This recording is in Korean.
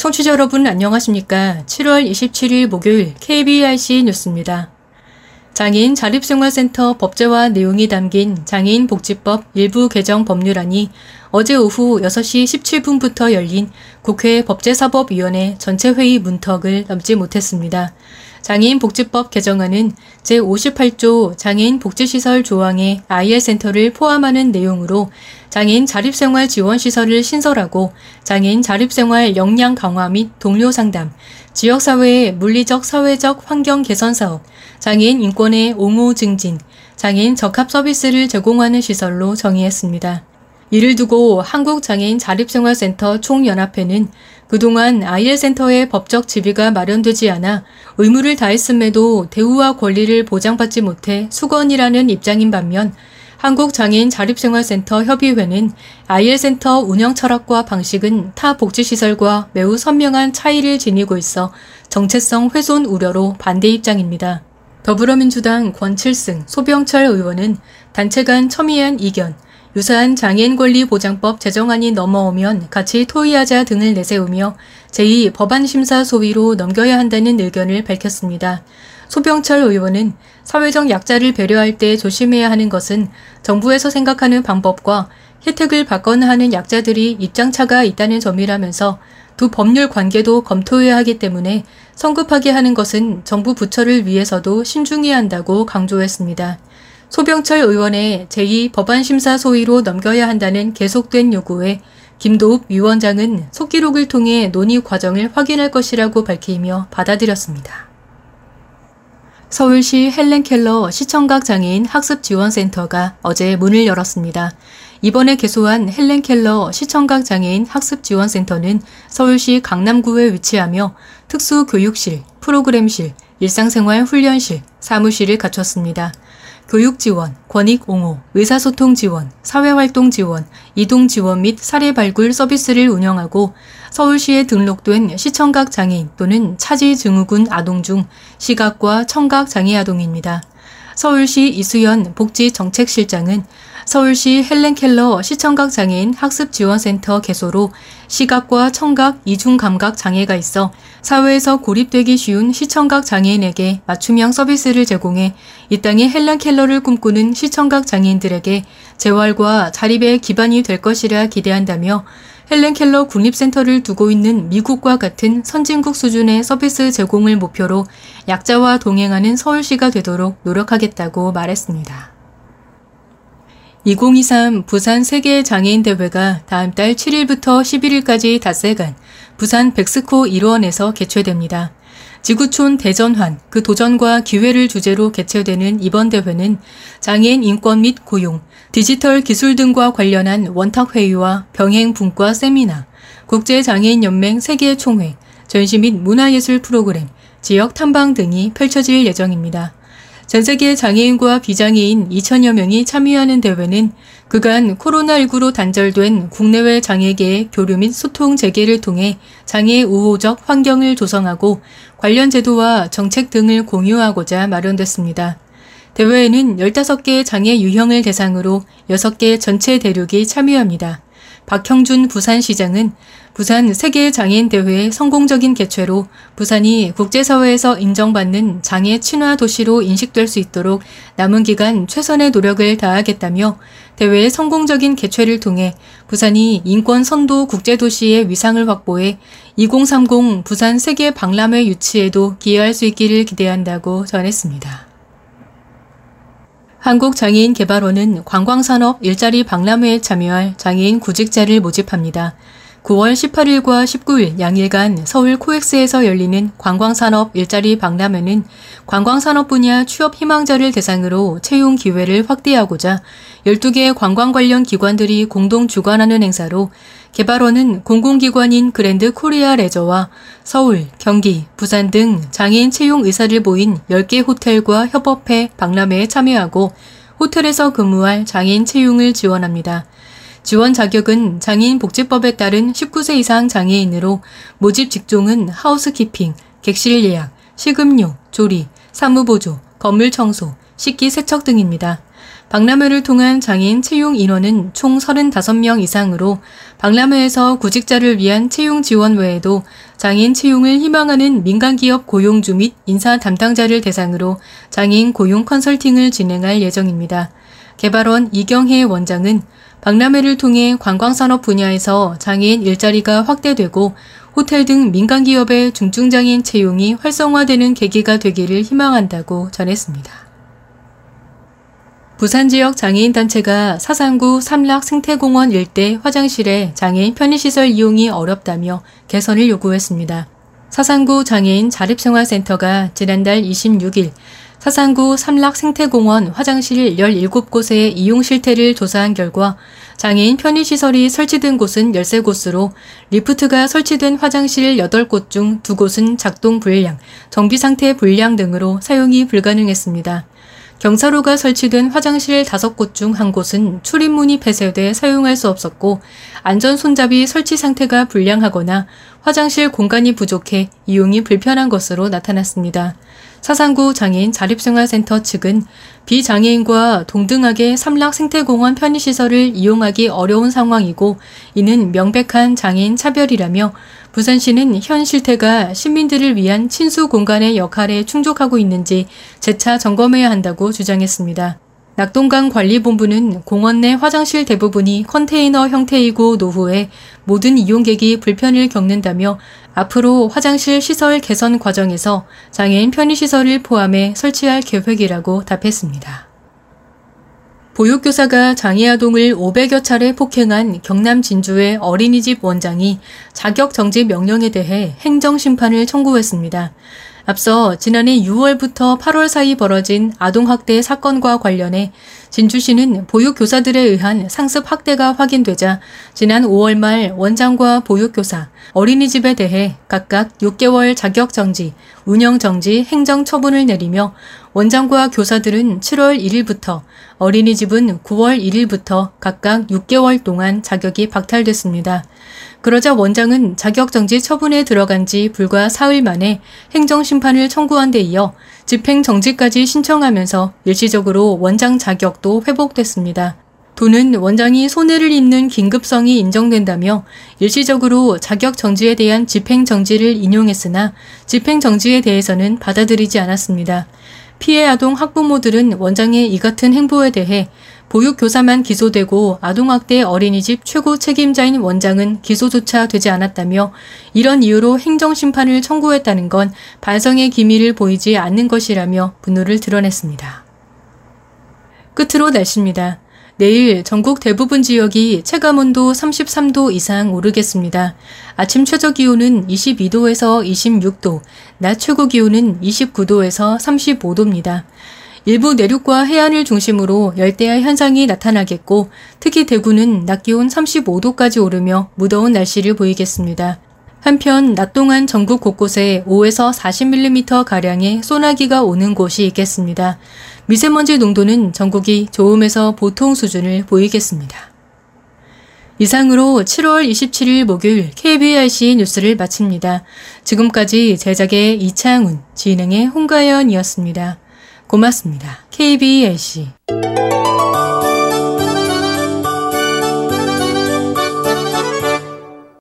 청취자 여러분 안녕하십니까? 7월 27일 목요일 KBRC 뉴스입니다. 장애인 자립생활센터 법제화 내용이 담긴 장애인 복지법 일부 개정 법률안이 어제 오후 6시 17분부터 열린 국회 법제사법위원회 전체회의 문턱을 넘지 못했습니다. 장애인 복지법 개정안은 제58조 장애인 복지시설 조항에 IL센터를 포함하는 내용으로 장애인 자립생활 지원 시설을 신설하고 장애인 자립생활 역량 강화 및 동료 상담, 지역사회의 물리적 사회적 환경 개선 사업, 장애인 인권의 옹호 증진, 장애인 적합 서비스를 제공하는 시설로 정의했습니다. 이를 두고 한국장애인 자립생활센터 총연합회는 그동안 IL센터의 법적 지위가 마련되지 않아 의무를 다했음에도 대우와 권리를 보장받지 못해 수건이라는 입장인 반면 한국장애인 자립생활센터 협의회는 IL센터 운영 철학과 방식은 타 복지시설과 매우 선명한 차이를 지니고 있어 정체성 훼손 우려로 반대 입장입니다. 더불어민주당 권칠승, 소병철 의원은 단체 간 첨예한 이견, 유사한 장애인 권리 보장법 제정안이 넘어오면 같이 토의하자 등을 내세우며 제2 법안 심사 소위로 넘겨야 한다는 의견을 밝혔습니다. 소병철 의원은 사회적 약자를 배려할 때 조심해야 하는 것은 정부에서 생각하는 방법과 혜택을 받거나 하는 약자들이 입장차가 있다는 점이라면서 두 법률 관계도 검토해야 하기 때문에 성급하게 하는 것은 정부 부처를 위해서도 신중해야 한다고 강조했습니다. 소병철 의원의 제2법안심사 소위로 넘겨야 한다는 계속된 요구에 김도읍 위원장은 속기록을 통해 논의 과정을 확인할 것이라고 밝히며 받아들였습니다. 서울시 헬렌 켈러 시청각 장애인 학습지원센터가 어제 문을 열었습니다. 이번에 개소한 헬렌 켈러 시청각 장애인 학습지원센터는 서울시 강남구에 위치하며 특수교육실, 프로그램실, 일상생활 훈련실, 사무실을 갖췄습니다. 교육 지원, 권익 옹호, 의사소통 지원, 사회활동 지원, 이동 지원 및 사례 발굴 서비스를 운영하고 서울시에 등록된 시청각 장애인 또는 차지 증후군 아동 중 시각과 청각 장애 아동입니다. 서울시 이수연 복지정책실장은 서울시 헬렌 켈러 시청각 장애인 학습 지원센터 개소로 시각과 청각 이중 감각 장애가 있어 사회에서 고립되기 쉬운 시청각 장애인에게 맞춤형 서비스를 제공해 이 땅에 헬렌 켈러를 꿈꾸는 시청각 장애인들에게 재활과 자립의 기반이 될 것이라 기대한다며 헬렌 켈러 국립센터를 두고 있는 미국과 같은 선진국 수준의 서비스 제공을 목표로 약자와 동행하는 서울시가 되도록 노력하겠다고 말했습니다. 2023 부산 세계 장애인 대회가 다음 달 7일부터 11일까지 닷새간 부산 백스코 일원에서 개최됩니다. 지구촌 대전환, 그 도전과 기회를 주제로 개최되는 이번 대회는 장애인 인권 및 고용, 디지털 기술 등과 관련한 원탁회의와 병행 분과 세미나, 국제장애인연맹 세계 총회, 전시 및 문화예술 프로그램, 지역 탐방 등이 펼쳐질 예정입니다. 전 세계 장애인과 비장애인 2천여 명이 참여하는 대회는 그간 코로나19로 단절된 국내외 장애계의 교류 및 소통 재개를 통해 장애 우호적 환경을 조성하고 관련 제도와 정책 등을 공유하고자 마련됐습니다. 대회에는 15개 장애 유형을 대상으로 6개 전체 대륙이 참여합니다. 박형준 부산시장은 부산 세계장애인대회의 성공적인 개최로 부산이 국제사회에서 인정받는 장애 친화 도시로 인식될 수 있도록 남은 기간 최선의 노력을 다하겠다며 대회의 성공적인 개최를 통해 부산이 인권 선도 국제도시의 위상을 확보해 2030 부산 세계 박람회 유치에도 기여할 수 있기를 기대한다고 전했습니다. 한국장애인개발원은 관광산업 일자리 박람회에 참여할 장애인 구직자를 모집합니다. 9월 18일과 19일 양일간 서울 코엑스에서 열리는 관광산업 일자리 박람회는 관광산업 분야 취업 희망자를 대상으로 채용 기회를 확대하고자 12개 관광 관련 기관들이 공동 주관하는 행사로 개발원은 공공기관인 그랜드 코리아 레저와 서울, 경기, 부산 등 장애인 채용 의사를 보인 10개 호텔과 협업해 박람회에 참여하고 호텔에서 근무할 장애인 채용을 지원합니다. 지원 자격은 장애인 복지법에 따른 19세 이상 장애인으로 모집 직종은 하우스키핑, 객실 예약, 식음료, 조리, 사무보조, 건물 청소, 식기 세척 등입니다. 박람회를 통한 장애인 채용 인원은 총 35명 이상으로 박람회에서 구직자를 위한 채용 지원 외에도 장애인 채용을 희망하는 민간기업 고용주 및 인사 담당자를 대상으로 장애인 고용 컨설팅을 진행할 예정입니다. 개발원 이경혜 원장은 박람회를 통해 관광산업 분야에서 장애인 일자리가 확대되고 호텔 등 민간기업의 중증장애인 채용이 활성화되는 계기가 되기를 희망한다고 전했습니다. 부산 지역 장애인 단체가 사상구 삼락 생태공원 일대 화장실에 장애인 편의시설 이용이 어렵다며 개선을 요구했습니다. 사상구 장애인 자립생활센터가 지난달 26일 사상구 삼락 생태공원 화장실 17곳의 이용 실태를 조사한 결과 장애인 편의시설이 설치된 곳은 13곳으로 리프트가 설치된 화장실 8곳 중 2곳은 작동 불량, 정비 상태 불량 등으로 사용이 불가능했습니다. 경사로가 설치된 화장실 5곳 중 한 곳은 출입문이 폐쇄돼 사용할 수 없었고 안전 손잡이 설치 상태가 불량하거나 화장실 공간이 부족해 이용이 불편한 것으로 나타났습니다. 사상구 장애인 자립생활센터 측은 비장애인과 동등하게 삼락 생태공원 편의시설을 이용하기 어려운 상황이고 이는 명백한 장애인 차별이라며 부산시는 현 실태가 시민들을 위한 친수 공간의 역할에 충족하고 있는지 재차 점검해야 한다고 주장했습니다. 낙동강 관리본부는 공원 내 화장실 대부분이 컨테이너 형태이고 노후에 모든 이용객이 불편을 겪는다며 앞으로 화장실 시설 개선 과정에서 장애인 편의시설을 포함해 설치할 계획이라고 답했습니다. 보육교사가 장애아동을 500여 차례 폭행한 경남 진주의 어린이집 원장이 자격정지 명령에 대해 행정심판을 청구했습니다. 앞서 지난해 6월부터 8월 사이 벌어진 아동학대 사건과 관련해 진주시는 보육교사들에 의한 상습 학대가 확인되자 지난 5월 말 원장과 보육교사, 어린이집에 대해 각각 6개월 자격정지, 운영정지 행정처분을 내리며 원장과 교사들은 7월 1일부터, 어린이집은 9월 1일부터 각각 6개월 동안 자격이 박탈됐습니다. 그러자 원장은 자격정지 처분에 들어간 지 불과 사흘 만에 행정심판을 청구한 데 이어 집행정지까지 신청하면서 일시적으로 원장 자격도 회복됐습니다. 도는 원장이 손해를 입는 긴급성이 인정된다며 일시적으로 자격 정지에 대한 집행 정지를 인용했으나 집행 정지에 대해서는 받아들이지 않았습니다. 피해 아동 학부모들은 원장의 이 같은 행보에 대해 보육교사만 기소되고 아동학대 어린이집 최고 책임자인 원장은 기소조차 되지 않았다며 이런 이유로 행정심판을 청구했다는 건 반성의 기미를 보이지 않는 것이라며 분노를 드러냈습니다. 끝으로 날씨입니다. 내일 전국 대부분 지역이 체감온도 33도 이상 오르겠습니다. 아침 최저 기온은 22도에서 26도, 낮 최고 기온은 29도에서 35도입니다. 일부 내륙과 해안을 중심으로 열대야 현상이 나타나겠고 특히 대구는 낮 기온 35도까지 오르며 무더운 날씨를 보이겠습니다. 한편 낮 동안 전국 곳곳에 5에서 40mm 가량의 소나기가 오는 곳이 있겠습니다. 미세먼지 농도는 전국이 좋음에서 보통 수준을 보이겠습니다. 이상으로 7월 27일 목요일 KBRC 뉴스를 마칩니다. 지금까지 제작의 이창훈, 진행의 홍가연이었습니다. 고맙습니다. KBLC